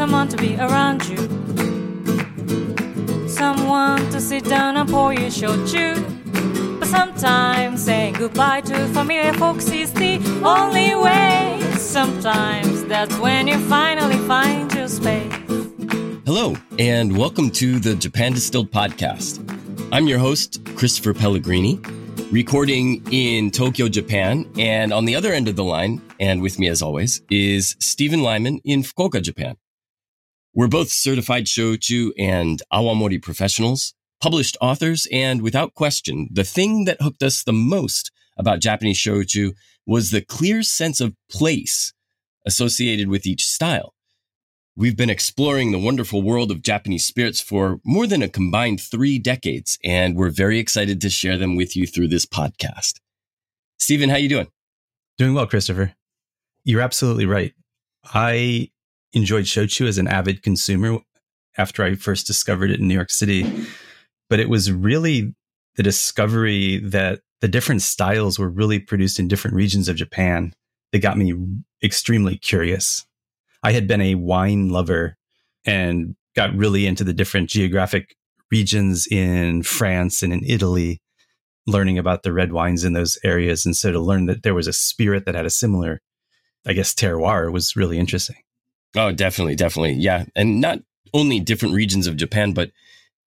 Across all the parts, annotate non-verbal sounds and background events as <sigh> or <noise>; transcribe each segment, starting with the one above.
someone to be around you. Someone to sit down and pour you shochu. But sometimes saying goodbye to familiar folks is the only way. Sometimes that's when you finally find your space. Hello, and welcome to the Japan Distilled Podcast. I'm your host, Christopher Pellegrini, recording in Tokyo, Japan. And on the other end of the line, and with me as always, is Stephen Lyman in Fukuoka, Japan. We're both certified shochu and awamori professionals, published authors, and without question, the thing that hooked us the most about Japanese shochu was the clear sense of place associated with each style. We've been exploring the wonderful world of Japanese spirits for more than a combined three decades, and we're very excited to share them with you through this podcast. Stephen, how you doing? Doing well, Christopher. You're absolutely right. I enjoyed shochu as an avid consumer after I first discovered it in New York City, but it was really the discovery that the different styles were really produced in different regions of Japan that got me extremely curious. I had been a wine lover and got really into the different geographic regions in France and in Italy, learning about the red wines in those areas. And so to learn that there was a spirit that had a similar, I guess, terroir was really interesting. Oh, definitely, definitely. Yeah. And not only different regions of Japan, but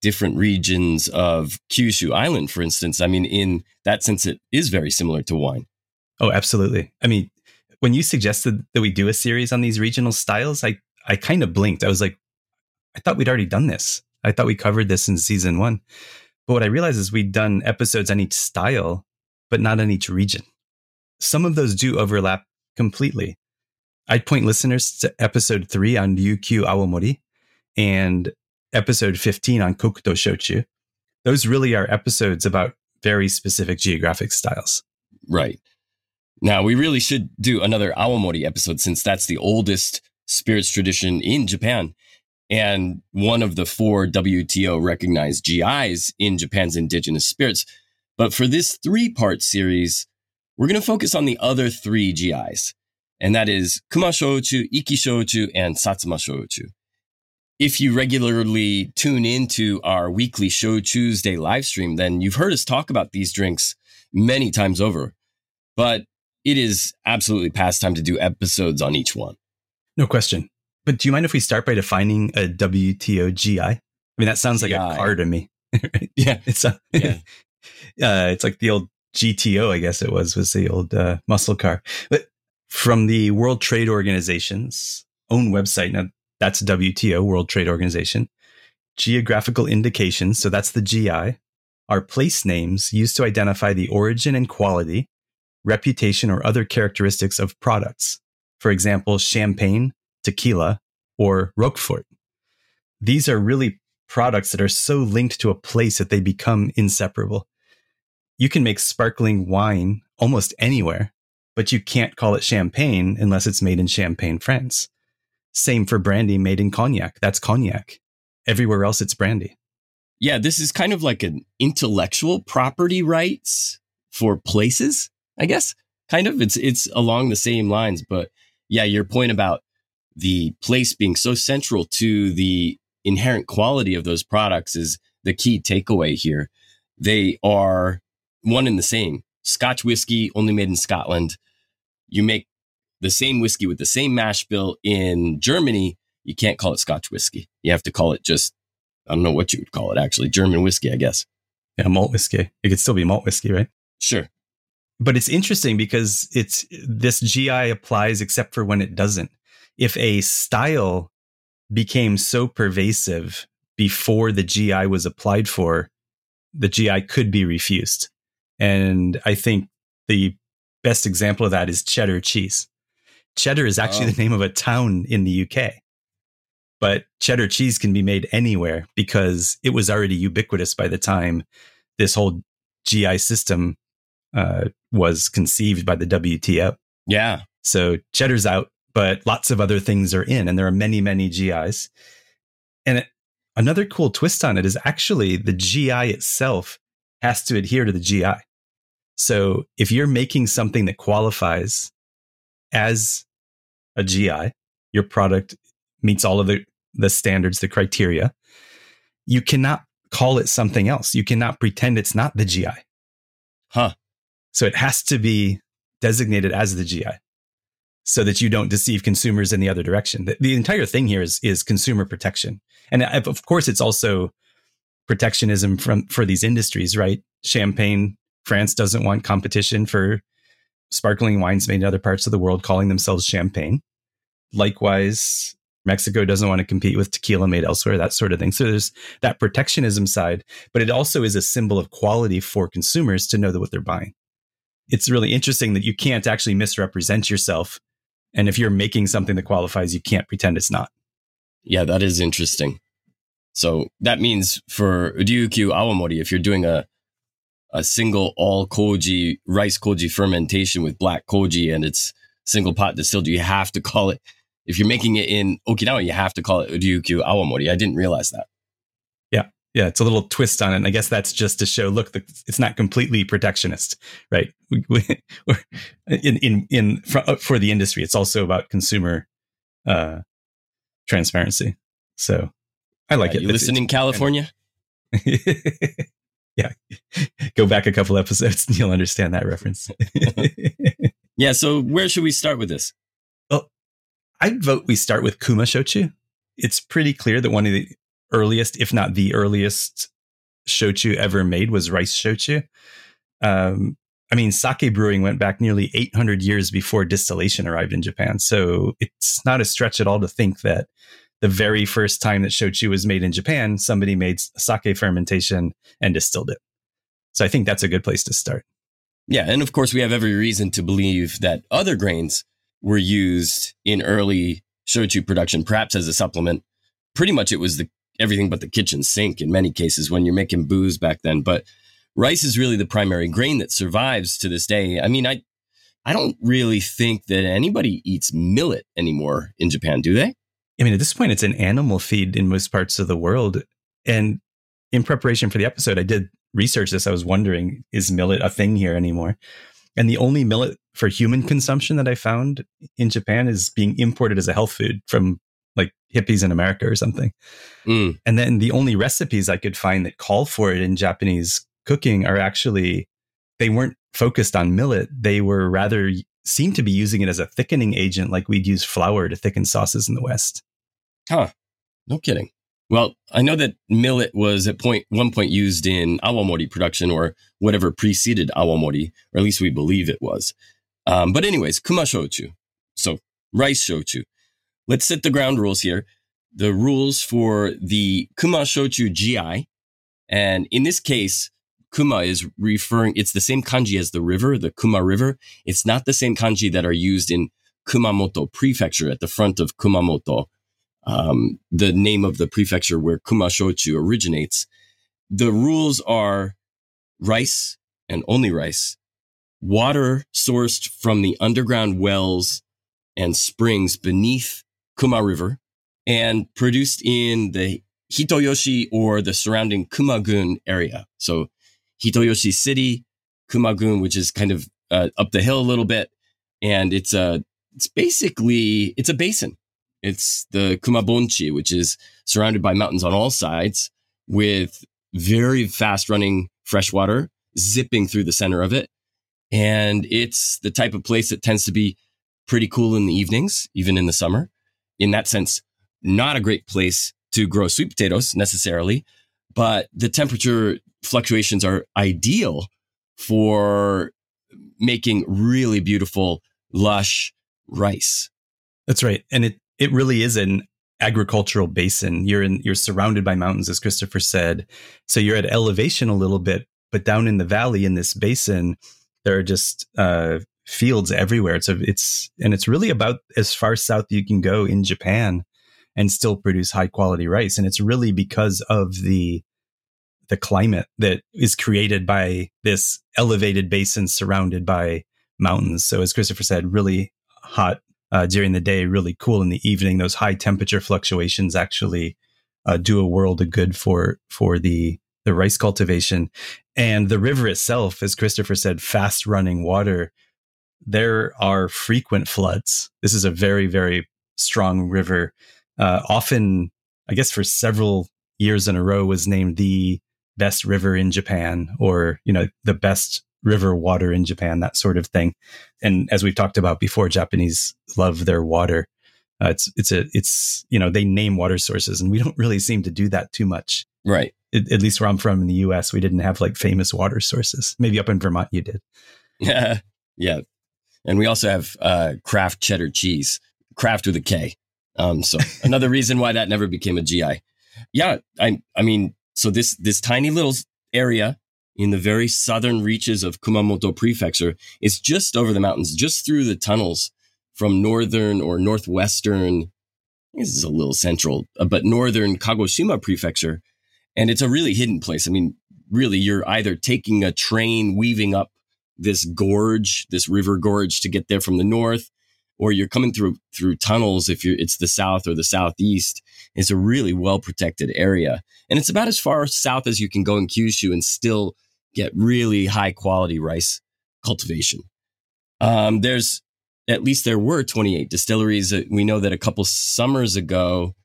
different regions of Kyushu Island, for instance. I mean, in that sense, it is very similar to wine. Oh, absolutely. I mean, when you suggested that we do a series on these regional styles, I I kind of blinked. I was like, I thought we'd already done this. I thought we covered this in season one. But what I realized is we'd done episodes on each style, but not on each region. Some of those do overlap completely. I'd point listeners to episode three on Ryukyu Awamori and episode 15 on Kokuto Shochu. Those really are episodes about very specific geographic styles. Right. Now, we really should do another Awamori episode since that's the oldest spirits tradition in Japan and one of the four WTO recognized GIs in Japan's indigenous spirits. But for this three part series, we're going to focus on the other three GIs, and that is Kuma Shochu, Iki Shochu, and Satsuma Shochu. If you regularly tune into our weekly Show Tuesday live stream, then you've heard us talk about these drinks many times over. But it is absolutely past time to do episodes on each one. No question. But do you mind if we start by defining a WTO GI? I mean, that sounds like GI. a car to me. <laughs> Yeah. <laughs> It's a, Yeah. <laughs> uh, it's like the old GTO, I guess it was, was the old uh, muscle car. But from the World Trade Organization's own website, now that's WTO, World Trade Organization, geographical indications, so that's the GI, are place names used to identify the origin and quality, reputation, or other characteristics of products. For example, champagne, tequila, or Roquefort. These are really products that are so linked to a place that they become inseparable. You can make sparkling wine almost anywhere, but you can't call it champagne unless it's made in Champagne, France. Same for brandy made in cognac. That's cognac. Everywhere else, it's brandy. Yeah, this is kind of like an intellectual property rights for places, I guess. Kind of. It's it's along the same lines, but yeah, your point about the place being so central to the inherent quality of those products is the key takeaway here. They are one and the same. Scotch whiskey only made in Scotland. You make the same whiskey with the same mash bill in Germany. You can't call it Scotch whiskey. You have to call it just, I don't know what you would call it actually, German whiskey, I guess. Yeah, malt whiskey. It could still be malt whiskey, right? Sure. But it's interesting because it's this GI applies except for when it doesn't. If a style became so pervasive before the GI was applied for, the GI could be refused. And I think the best example of that is cheddar cheese. Cheddar is actually Oh. the name of a town in the UK. But cheddar cheese can be made anywhere because it was already ubiquitous by the time this whole GI system uh, was conceived by the WTO. Yeah. So cheddar's out, but lots of other things are in, and there are many, many GIs. And it, another cool twist on it is actually the GI itself has to adhere to the GI. So if you're making something that qualifies as a GI, your product meets all of the, the standards, the criteria, you cannot call it something else. You cannot pretend it's not the GI. Huh. So it has to be designated as the GI so that you don't deceive consumers in the other direction. The, the entire thing here is, is consumer protection. And of course, it's also protectionism from, for these industries, right? Champagne, France doesn't want competition for sparkling wines made in other parts of the world calling themselves champagne. Likewise, Mexico doesn't want to compete with tequila made elsewhere, that sort of thing. So there's that protectionism side, but it also is a symbol of quality for consumers to know that what they're buying. It's really interesting that you can't actually misrepresent yourself. And if you're making something that qualifies, you can't pretend it's not. Yeah, that is interesting. So that means for Ryukyu Awamori, if you're doing a a single all koji rice koji fermentation with black koji and it's single pot distilled, you have to call it if you're making it in Okinawa, you have to call it Ryukyu Awamori. I didn't realize that. Yeah. Yeah. It's a little twist on it. And I guess that's just to show, look, it's not completely protectionist, right? <laughs> In, in, in, for, uh, for, the industry, it's also about consumer, uh, transparency. So I like uh, it. You listen in California? <laughs> yeah. <laughs> Go back a couple episodes and you'll understand that reference. <laughs> yeah. So where should we start with this? Well, I'd vote we start with Kuma Shochu. It's pretty clear that one of the earliest, if not the earliest, shochu ever made was rice shochu. Um, I mean, sake brewing went back nearly 800 years before distillation arrived in Japan. So it's not a stretch at all to think that the very first time that shochu was made in Japan, somebody made sake fermentation and distilled it. So I think that's a good place to start. Yeah. And of course, we have every reason to believe that other grains were used in early shochu production, perhaps as a supplement. Pretty much it was the everything but the kitchen sink in many cases when you're making booze back then. But rice is really the primary grain that survives to this day. I mean, I I don't really think that anybody eats millet anymore in Japan, do they? I mean, at this point, it's an animal feed in most parts of the world. And in preparation for the episode, I did research this. I was wondering, is millet a thing here anymore? And the only millet for human consumption that I found in Japan is being imported as a health food from like hippies in America or something. Mm. And then the only recipes I could find that call for it in Japanese cooking are actually, they weren't focused on millet. They were rather seem to be using it as a thickening agent, like we'd use flour to thicken sauces in the West. Huh. No kidding. Well, I know that millet was at point one point used in awamori production or whatever preceded awamori, or at least we believe it was. Um, but anyways, kuma shochu. So rice shochu. Let's set the ground rules here. The rules for the kuma shochu GI. And in this case, kuma is referring, it's the same kanji as the river, the Kuma River. It's not the same kanji that are used in Kumamoto Prefecture at the front of Kumamoto, um, the name of the prefecture where Kuma Shochu originates. The rules are rice and only rice, water sourced from the underground wells and springs beneath Kuma River and produced in the Hitoyoshi or the surrounding Kumagun area. So Hitoyoshi City, Kumagun, which is kind of uh, up the hill a little bit. And it's a, it's basically, it's a basin. It's the Kumabonchi, which is surrounded by mountains on all sides with very fast running fresh water zipping through the center of it. And it's the type of place that tends to be pretty cool in the evenings, even in the summer. In that sense, not a great place to grow sweet potatoes necessarily, but the temperature fluctuations are ideal for making really beautiful, lush rice. That's right. And it, it really is an agricultural basin. You're in, you're surrounded by mountains, as Christopher said. So you're at elevation a little bit, but down in the valley in this basin, there are just uh, fields everywhere. A, it's and it's really about as far south you can go in Japan and still produce high quality rice. And it's really because of the the climate that is created by this elevated basin surrounded by mountains. So as Christopher said, really hot uh, during the day, really cool in the evening. Those high temperature fluctuations actually uh, do a world of good for for the the rice cultivation. And the river itself, as Christopher said, fast running water, there are frequent floods. This is a very, very strong river. uh, often, I guess, for several years in a row, was named the best river in Japan, or you know, the best river water in Japan, that sort of thing. And as we've talked about before, Japanese love their water. Uh, it's it's a it's you know they name water sources, and we don't really seem to do that too much. Right. It, at least where I'm from in the U.S., we didn't have like famous water sources. Maybe up in Vermont, you did. Yeah, <laughs> yeah. And we also have uh, Kraft cheddar cheese, Kraft with a K. Um, so <laughs> another reason why that never became a GI. Yeah, I I mean, so this this tiny little area in the very southern reaches of Kumamoto Prefecture is just over the mountains, just through the tunnels from northern or northwestern. This is a little central, uh, but northern Kagoshima Prefecture, and it's a really hidden place. I mean, really, you're either taking a train weaving up this gorge, this river gorge, to get there from the north, or you're coming through through tunnels if you're it's the south or the southeast it's a really well protected area. And it's about as far south as you can go in kyushu and still get really high quality rice cultivation. Um, there's at least there were 28 distilleries. We know that a couple summers ago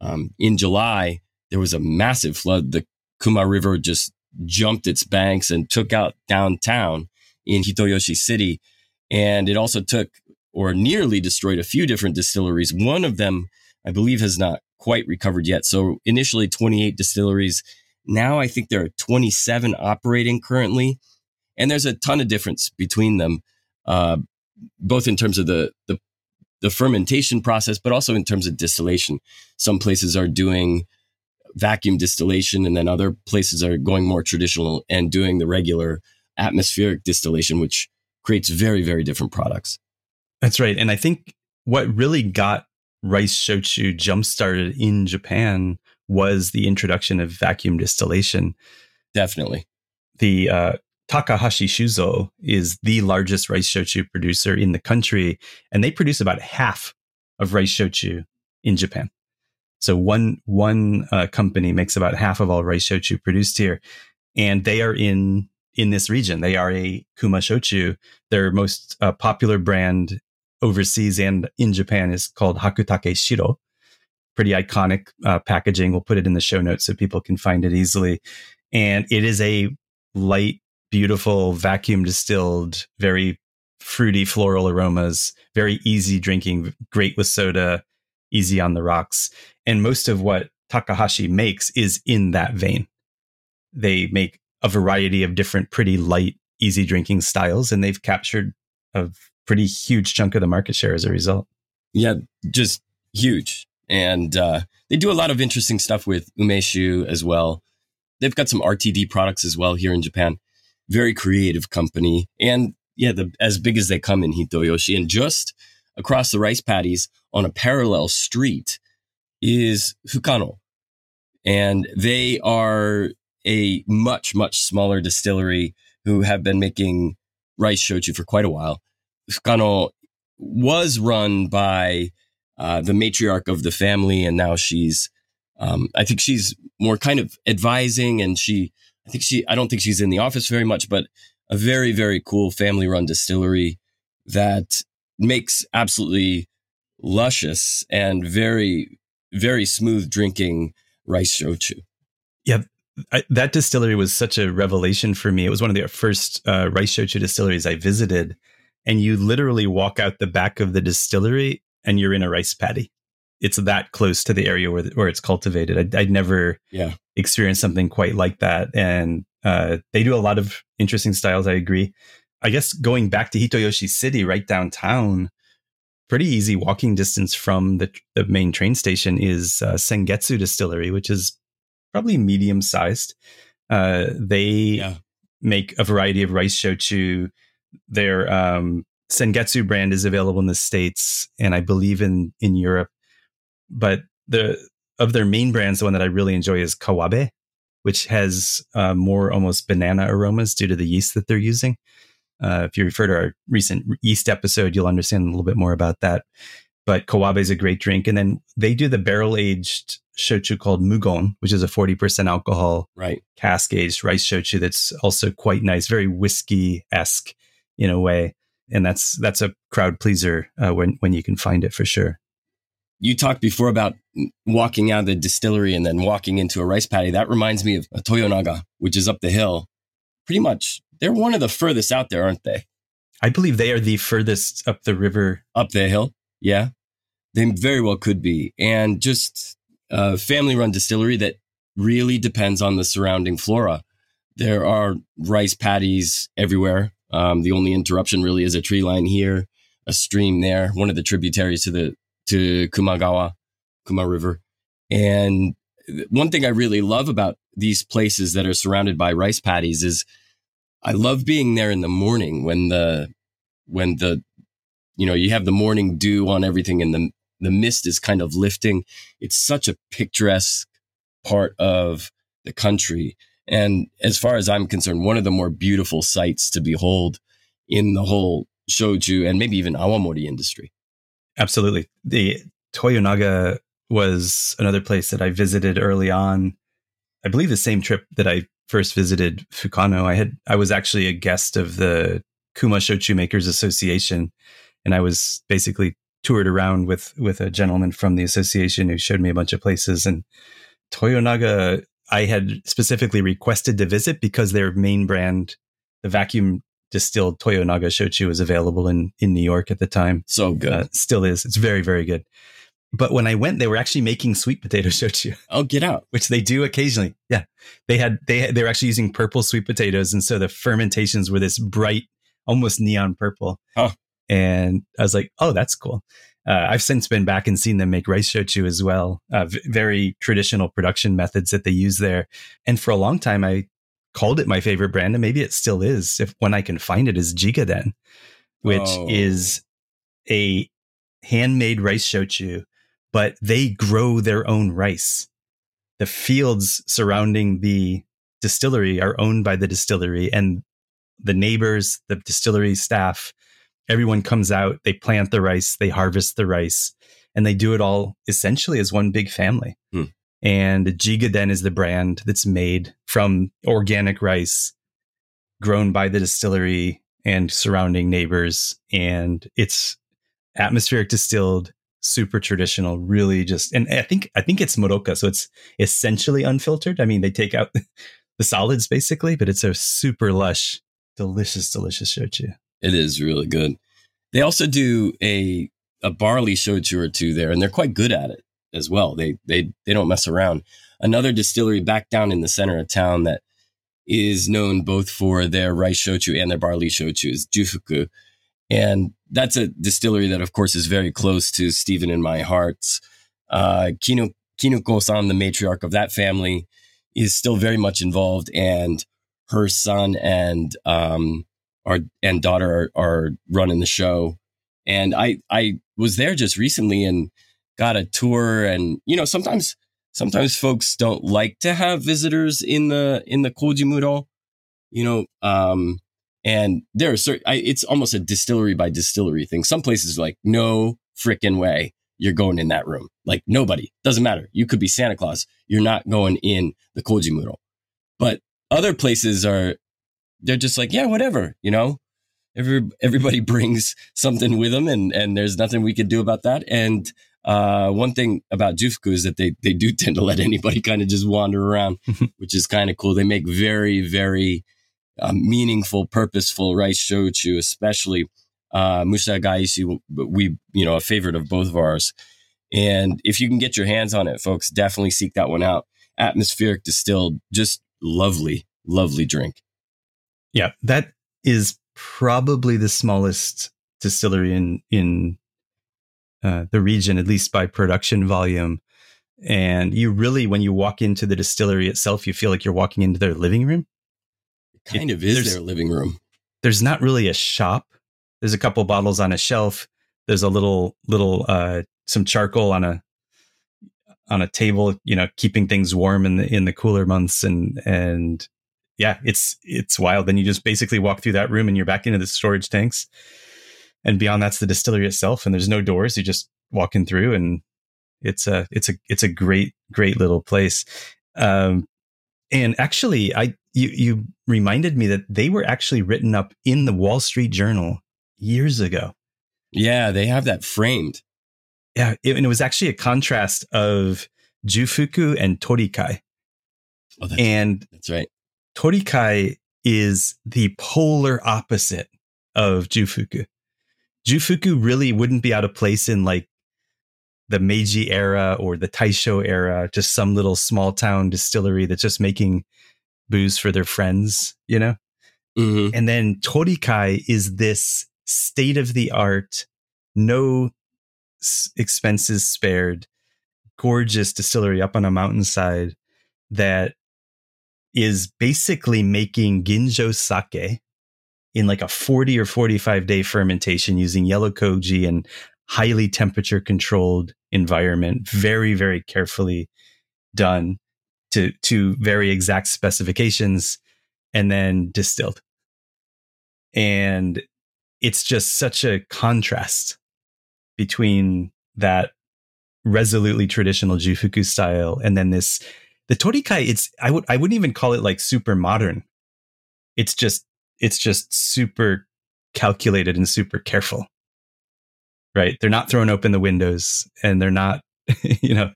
um, in july there was a massive flood. The kuma river just jumped its banks and took out downtown in hitoyoshi city. And it also took or nearly destroyed a few different distilleries. One of them, I believe, has not quite recovered yet. So initially 28 distilleries. Now I think there are 27 operating currently. And there's a ton of difference between them, uh, both in terms of the, the, the fermentation process, but also in terms of distillation. Some places are doing vacuum distillation, and then other places are going more traditional and doing the regular atmospheric distillation, which creates very, very different products. That's right. And I think what really got rice shochu jump started in Japan was the introduction of vacuum distillation. Definitely. The uh, Takahashi Shuzo is the largest rice shochu producer in the country, and they produce about half of rice shochu in Japan. So one one uh, company makes about half of all rice shochu produced here, and they are in in this region. They are a Kuma shochu. Their most uh, popular brand overseas and in Japan is called Hakutake Shiro. Pretty iconic uh, packaging. We'll put it in the show notes so people can find it easily. And it is a light, beautiful, vacuum distilled, very fruity floral aromas, very easy drinking, great with soda, easy on the rocks. And most of what Takahashi makes is in that vein. They make a variety of different, pretty light, easy drinking styles, and they've captured a pretty huge chunk of the market share as a result. Yeah, just huge. And uh, they do a lot of interesting stuff with umeshu as well. They've got some RTD products as well here in Japan. Very creative company. And yeah, the, as big as they come in Hitoyoshi. And just across the rice paddies on a parallel street is Fukano. And they are a much, much smaller distillery who have been making rice shochu for quite a while. Fukano was run by uh, the matriarch of the family, and now she's, um, I think she's more kind of advising, and she, I think she, I don't think she's in the office very much, but a very, very cool family run distillery that makes absolutely luscious and very, very smooth drinking rice shochu. Yeah, I, that distillery was such a revelation for me. It was one of the first uh, rice shochu distilleries I visited and you literally walk out the back of the distillery and you're in a rice paddy. It's that close to the area where where it's cultivated. I'd, I'd never yeah. experienced something quite like that, and uh, they do a lot of interesting styles. I agree. I guess going back to Hitoyoshi City, right downtown, pretty easy walking distance from the the main train station is uh, Sengetsu Distillery, which is probably medium sized. Uh, they yeah. make a variety of rice shochu their um, Sengetsu brand is available in the states and I believe in in Europe. But the of their main brands, the one that I really enjoy is Kawabe, which has uh, more almost banana aromas due to the yeast that they're using. Uh, if you refer to our recent yeast episode, you'll understand a little bit more about that. But Kawabe is a great drink, and then they do the barrel aged shochu called Mugon, which is a forty percent alcohol, right, cask aged rice shochu that's also quite nice, very whiskey esque in a way, and that's that's a crowd pleaser uh, when when you can find it for sure. you talked before about walking out of the distillery and then walking into a rice paddy. That reminds me of Toyonaga, which is up the hill. Pretty much, they're one of the furthest out there, aren't they? I believe they are the furthest up the river. Up the hill, yeah. They very well could be, and just a family-run distillery that really depends on the surrounding flora. There are rice paddies everywhere. Um, the only interruption really is a tree line here, a stream there, one of the tributaries to the to Kumagawa, Kuma River. And one thing I really love about these places that are surrounded by rice paddies is I love being there in the morning when the when the you know you have the morning dew on everything and the the mist is kind of lifting. It's such a picturesque part of the country. And as far as I'm concerned, one of the more beautiful sights to behold in the whole shochu and maybe even awamori industry. Absolutely. The Toyonaga was another place that I visited early on. I believe the same trip that I first visited Fukano. I had I was actually a guest of the Kuma Shochu Makers Association, and I was basically toured around with with a gentleman from the association who showed me a bunch of places. And Toyonaga, I had specifically requested to visit because their main brand, the vacuum distilled Toyonaga shochu was available in in New York at the time. So good. Uh, still is. It's very very good. But when I went, they were actually making sweet potato <laughs> shochu. Oh, get out! Which they do occasionally. Yeah, they had they they were actually using purple sweet potatoes, and so the fermentations were this bright, almost neon purple. Huh. And I was like, oh, that's cool. Uh, I've since been back and seen them make rice shochu as well. Uh, v- very traditional production methods that they use there. And for a long time, I called it my favorite brand, and maybe it still is. If when I can find it, is Jigaden, which oh. is a handmade rice shochu, but they grow their own rice. The fields surrounding the distillery are owned by the distillery, and the neighbors, the distillery staff, everyone comes out. They plant the rice, they harvest the rice, and they do it all essentially as one big family. Hmm. And Jigaden is the brand that's made from organic rice grown by the distillery and surrounding neighbors. And it's atmospheric distilled, super traditional, really just, and I think, I think it's muroka. So it's essentially unfiltered. I mean, they take out <laughs> the solids basically, but it's a super lush, delicious, delicious shochu. It is really good. They also do a, a barley shochu or two there, and they're quite good at it as well. They they they don't mess around. Another distillery back down in the center of town that is known both for their rice shochu and their barley shochu is Jufuku. And that's a distillery that, of course, is very close to Stephen and my hearts. Uh, Kino, Kinuko-san, the matriarch of that family, is still very much involved, and her son and um, our and daughter are, are running the show. And I I was there just recently, and got a tour and you know sometimes sometimes folks don't like to have visitors in the in the Kojimuro, you know, um, and there are certain, I, it's almost a distillery by distillery thing. Some places are like, no freaking way you're going in that room. Like nobody, doesn't matter. You could be Santa Claus. You're not going in the Koji Kojimuro. But other places are, they're just like, yeah, whatever, you know, every, everybody <laughs> brings something with them and, and there's nothing we could do about that. And, uh, one thing about Jufuku is that they, they do <laughs> tend to let anybody kind of just wander around, <laughs> which is kind of cool. They make very, very uh, meaningful, purposeful rice shochu, especially uh, Mushagaeshi, we, you know, a favorite of both of ours. And if you can get your hands on it, folks, definitely seek that one out. Atmospheric distilled, just lovely, lovely drink. Yeah, that is probably the smallest distillery in in uh, the region, at least by production volume. And you really, when you walk into the distillery itself, you feel like you're walking into their living room. It kind it, of is their living room. There's not really a shop. There's a couple bottles on a shelf. There's a little, little, uh, some charcoal on a, on a table, you know, keeping things warm in the, in the cooler months. And, and yeah, it's, it's wild. Then you just basically walk through that room and you're back into the storage tanks and beyond that's the distillery itself and there's no doors you just walking through and it's a it's a it's a great great little place um and actually i you you reminded me that they were actually written up in the wall street journal years ago yeah they have that framed yeah, it, and it was actually a contrast of Jufuku and Torikai. Oh, that's, And that's right. Torikai is the polar opposite of Jufuku. Jufuku really wouldn't be out of place in like the Meiji era or the Taisho era, just some little small town distillery that's just making booze for their friends, you know? hmm And then Torikai is this state of the art, no s- expenses spared, gorgeous distillery up on a mountainside that is basically making ginjo sake in like a 40 or 45 day fermentation using yellow koji and highly temperature controlled environment, very, very carefully done to, to very exact specifications and then distilled. And it's just such a contrast between that resolutely traditional Jufuku style and then this the Torikai it's I would I wouldn't even call it like super modern. It's just it's just super calculated and super careful. Right? They're not throwing open the windows and they're not <laughs> you know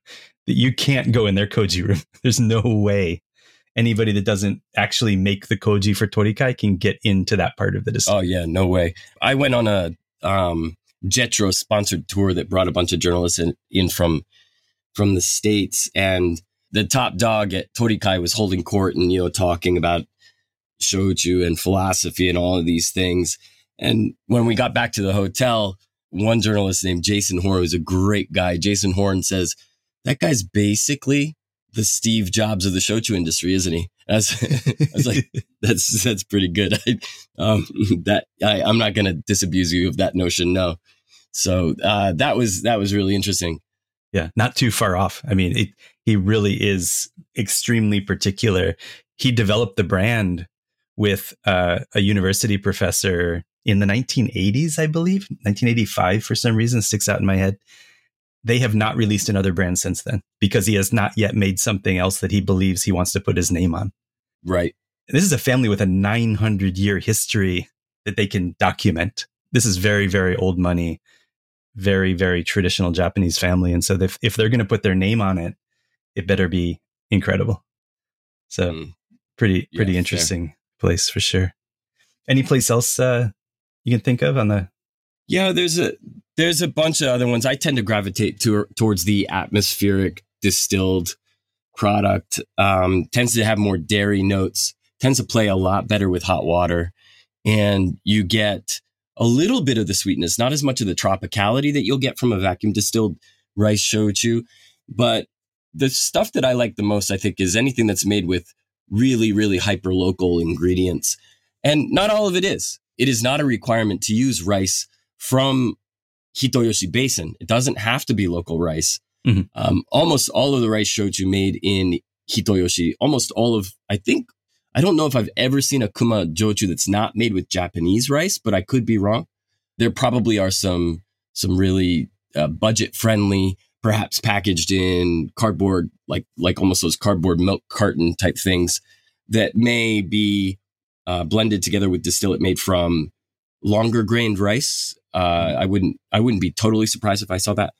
you can't go in their koji room. <laughs> There's no way anybody that doesn't actually make the koji for Torikai can get into that part of the distillery. Oh yeah, no way. I went on a um, Jetro sponsored tour that brought a bunch of journalists in, in from from the states, and the top dog at Torikai was holding court and you know talking about shochu and philosophy and all of these things. And when we got back to the hotel, one journalist named Jason Horn was a great guy. Jason Horn says that guy's basically the Steve Jobs of the shochu industry, isn't he? I was, I <laughs> was like, <laughs> that's that's pretty good. I, um, <laughs> that I, I'm not going to disabuse you of that notion. No. So uh, that was that was really interesting. Yeah, not too far off. I mean, it, he really is extremely particular. He developed the brand with uh, a university professor in the 1980s, I believe, 1985 for some reason sticks out in my head. They have not released another brand since then because he has not yet made something else that he believes he wants to put his name on. Right. This is a family with a 900 year history that they can document. This is very, very old money, very, very traditional Japanese family. And so if, if they're going to put their name on it, it better be incredible. So Mm. pretty, pretty fair. interesting place for sure. Any place else uh, you can think of on the? Yeah, there's a there's a bunch of other ones. I tend to gravitate to, towards the atmospheric distilled product. Um, tends to have more dairy notes. Tends to play a lot better with hot water, and you get a little bit of the sweetness, not as much of the tropicality that you'll get from a vacuum distilled rice shochu, but the stuff that I like the most, I think, is anything that's made with really, really hyper local ingredients. And not all of it is. It is not a requirement to use rice from Hitoyoshi Basin. It doesn't have to be local rice. Mhm. Um, almost all of the rice shochu made in Hitoyoshi, almost all of, I think, I don't know if I've ever seen a Kuma Jochu that's not made with Japanese rice, but I could be wrong. There probably are some, some really uh, budget friendly, perhaps packaged in cardboard, like, like almost those cardboard milk carton type things that may be uh, blended together with distillate made from longer grained rice. Uh, I wouldn't I wouldn't be totally surprised if I saw that.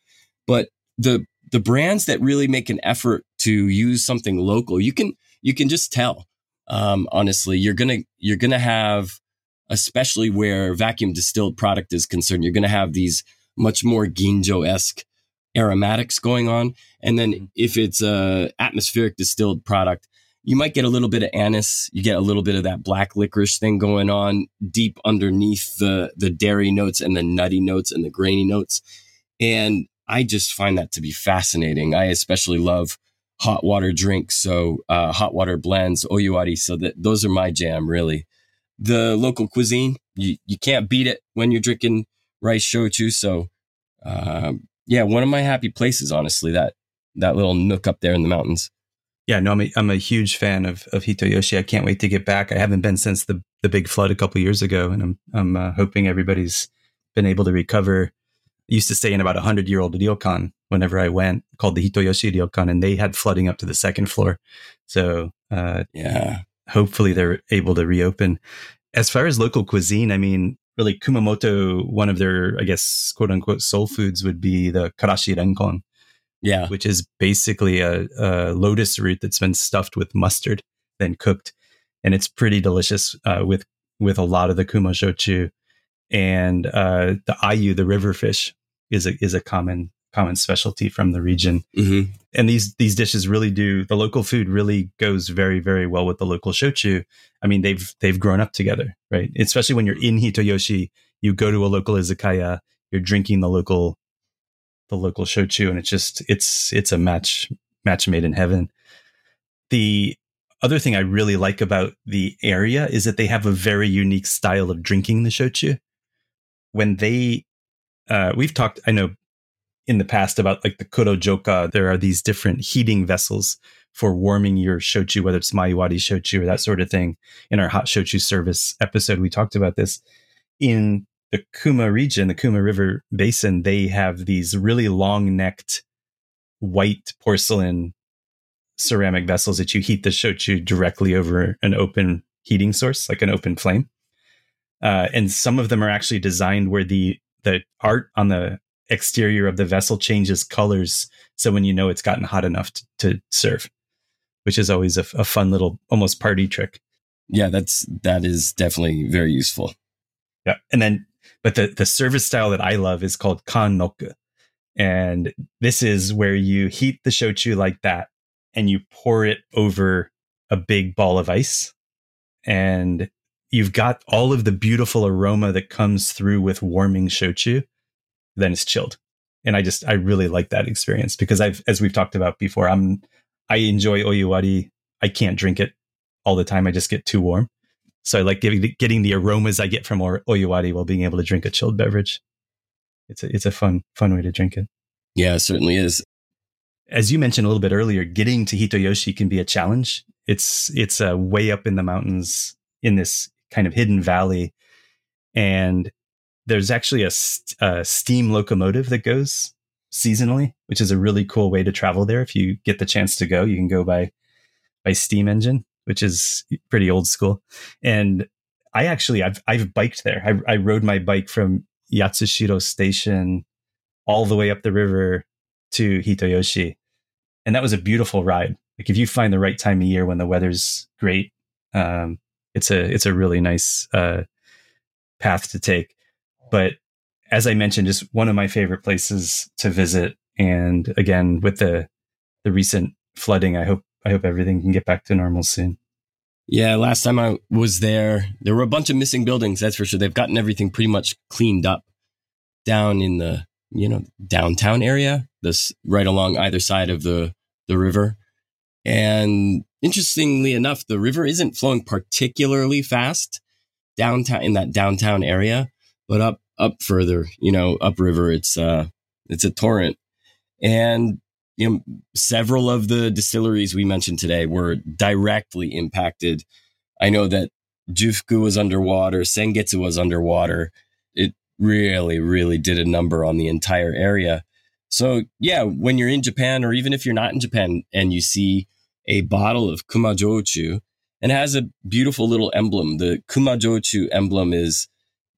But the the brands that really make an effort to use something local, you can you can just tell. Um, honestly, you're gonna you're gonna have, especially where vacuum distilled product is concerned, you're gonna have these much more ginjo esque aromatics going on. And then if it's a atmospheric distilled product, you might get a little bit of anise. You get a little bit of that black licorice thing going on deep underneath the the dairy notes and the nutty notes and the grainy notes. And I just find that to be fascinating. I especially love hot water drinks, so uh, hot water blends, oyuwari. So that those are my jam, really. The local cuisine, you you can't beat it when you're drinking rice shochu. So, um, yeah, one of my happy places, honestly. That that little nook up there in the mountains. Yeah, no, I'm a, I'm a huge fan of, of Hitoyoshi. I can't wait to get back. I haven't been since the, the big flood a couple years ago, and I'm I'm uh, hoping everybody's been able to recover. I used to stay in about a hundred year old ryokan whenever I went, called the Hitoyoshi ryokan, and they had flooding up to the second floor. So uh, Yeah. hopefully they're able to reopen. As far as local cuisine, I mean, really Kumamoto, one of their, I guess, quote unquote soul foods would be the karashi renkon, Yeah. which is basically a, a lotus root that's been stuffed with mustard, then cooked. And it's pretty delicious uh, with, with a lot of the Kuma shochu. And uh, the ayu, the river fish, is a, is a common, common specialty from the region. Hmm and these these dishes really do the local food really goes very very well with the local shochu. I mean they've they've grown up together right? Especially when you're in hitoyoshi you go to a local izakaya you're drinking the local the local shochu and it's just it's it's a match match made in heaven. The other thing i really like about the area is that they have a very unique style of drinking the shochu. When they uh, we've talked i know in the past about like the Kurojoka. There are these different heating vessels for warming your shochu, whether it's maewari shochu or that sort of thing. In our hot shochu service episode, we talked about this. In the Kuma region, the Kuma River Basin, they have these really long necked white porcelain ceramic vessels that you heat the shochu directly over an open heating source, like an open flame. Uh, and some of them are actually designed where the the art on the exterior of the vessel changes colors so when you know it's gotten hot enough to, to serve which is always a, a, fun little almost party trick. Yeah, that's that is definitely very useful. yeah and then but the the service style that i love is called kannoku and this is where you heat the shochu like that and you pour it over a big ball of ice. And you've got all of the beautiful aroma that comes through with warming shochu then it's chilled. And I just I really like that experience because I've as we've talked about before, I'm I enjoy oyuwari. I can't drink it all the time. I just get too warm. So I like getting getting the aromas I get from oyuwari while being able to drink a chilled beverage. It's a it's a fun fun way to drink it. Yeah, it certainly is. As you mentioned a little bit earlier, getting to Hitoyoshi can be a challenge. It's it's uh, way up in the mountains in this kind of hidden valley, and there's actually a, a, steam locomotive that goes seasonally, which is a really cool way to travel there. If you get the chance to go, you can go by by steam engine, which is pretty old school. And I actually I've I've biked there. I, I rode my bike from Yatsushiro Station all the way up the river to Hitoyoshi, and that was a beautiful ride. Like if you find the right time of year when the weather's great, um, it's a it's a really nice uh, path to take but as I mentioned, just one of my favorite places to visit. And again, with the the recent flooding, I hope I hope everything can get back to normal soon. Yeah, last time I was there, there were a bunch of missing buildings. That's for sure. They've gotten everything pretty much cleaned up down in the you know downtown area, this right along either side of the the river. And interestingly enough, the river isn't flowing particularly fast downtown in that downtown area but up up further, you know, upriver, it's uh it's a torrent. And you know, several of the distilleries we mentioned today were directly impacted. I know that Jufuku was underwater, Sengetsu was underwater. It really, really did a number on the entire area. So yeah, when you're in Japan, or even if you're not in Japan and you see a bottle of Kumajochu and it has a beautiful little emblem, the Kumajochu emblem is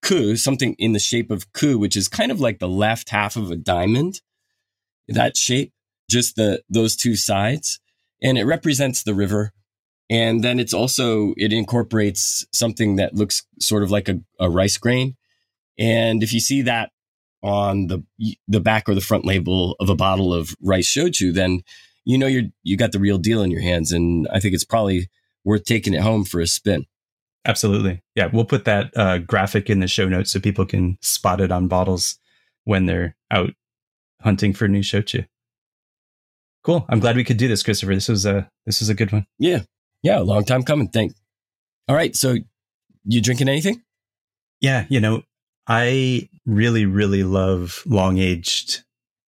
ku, something in the shape of ku, which is kind of like the left half of a diamond, mm-hmm. that shape, just the those two sides, and it represents the river. And then it's also it incorporates something that looks sort of like a, a rice grain. And if you see that on the the back or the front label of a bottle of rice shochu, then you know you're you got the real deal in your hands. And I think it's probably worth taking it home for a spin. Absolutely. Yeah. We'll put that uh, graphic in the show notes so people can spot it on bottles when they're out hunting for new shochu. Cool. I'm glad we could do this, Christopher. This was a this was a good one. Yeah. Yeah. A long time coming. Thanks. All right. So you drinking anything? Yeah. You know, I really, really love long aged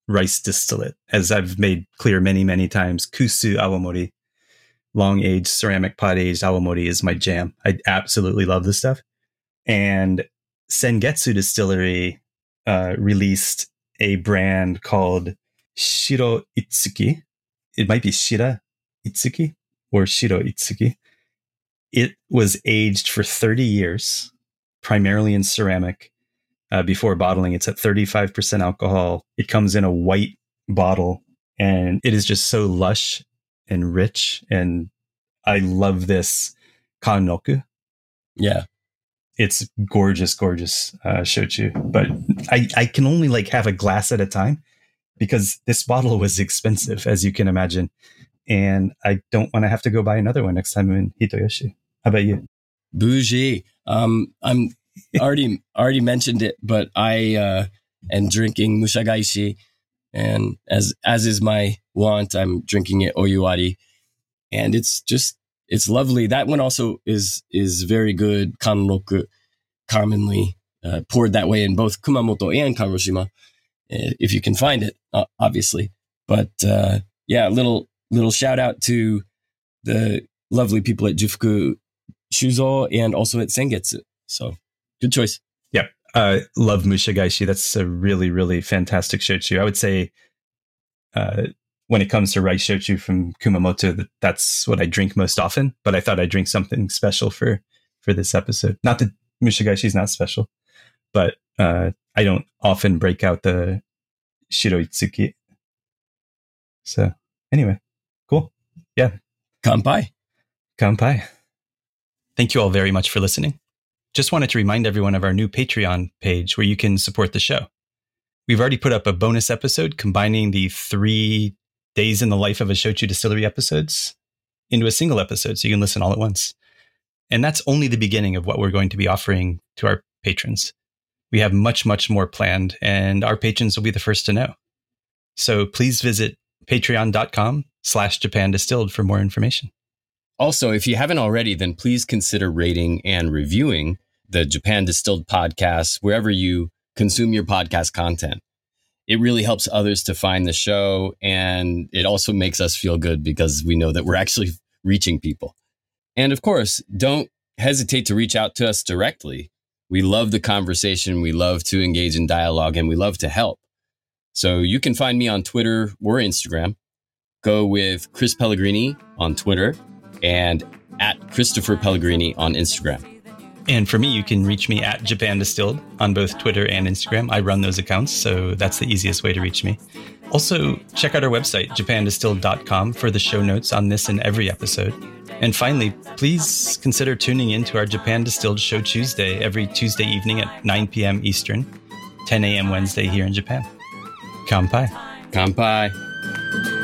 rice distillate, as I've made clear many, many times. Kusu Awamori long aged ceramic pot aged awamori is my jam. I absolutely love this stuff. And Sengetsu Distillery uh, released a brand called Shiro Itsuki. It might be Shira Itsuki or Shiro Itsuki. It was aged for 30 years primarily in ceramic. Uh, before bottling, it's at 35% alcohol. It comes in a white bottle and it is just so lush and rich. And I love this kannoku. Yeah. It's gorgeous, gorgeous uh, shochu. But I, I can only like have a glass at a time because this bottle was expensive, as you can imagine. And I don't want to have to go buy another one next time I'm in Hitoyoshi. How about you? Bougie. Um, I'm already <laughs> already mentioned it, but I uh, am drinking Mushagaeshi, and as as is my want, I'm drinking it oyuwari, and it's just it's lovely. That one also is is very good kanroku, commonly uh, poured that way in both Kumamoto and Kagoshima, eh, if you can find it, uh, obviously. But uh, yeah, a little little shout out to the lovely people at Jufuku Shuzo and also at Sengetsu. So good choice. Yeah. Uh, love Mushagaeshi. That's a really, really fantastic shochu. I would say uh, when it comes to rice shochu from Kumamoto, that that's what I drink most often. But I thought I'd drink something special for for this episode. Not that Mushagaeshi is not special, but uh, I don't often break out the Shiroitsuki. So anyway, cool. Yeah. Kanpai. Kanpai. Thank you all very much for listening. Just wanted to remind everyone of our new Patreon page where you can support the show. We've already put up a bonus episode combining the three days in the life of a Shochu distillery episodes into a single episode so you can listen all at once. And that's only the beginning of what we're going to be offering to our patrons. We have much, much more planned, and our patrons will be the first to know. So please visit patreon.com slash Japan Distilled for more information. Also, if you haven't already, then please consider rating and reviewing the Japan Distilled podcast wherever you consume your podcast content. It really helps others to find the show. And it also makes us feel good because we know that we're actually reaching people. And of course, don't hesitate to reach out to us directly. We love the conversation. We love to engage in dialogue and we love to help. So you can find me on Twitter or Instagram. Go with Chris Pellegrini on Twitter and at Christopher Pellegrini on Instagram. And for me, you can reach me at Japan Distilled on both Twitter and Instagram. I run those accounts, so that's the easiest way to reach me. Also, check out our website, japandistilled.com, for the show notes on this and every episode. And finally, please consider tuning in to our Japan Distilled Show Tuesday every Tuesday evening at 9 p.m. Eastern, 10 a.m. Wednesday here in Japan. Kanpai. Kanpai.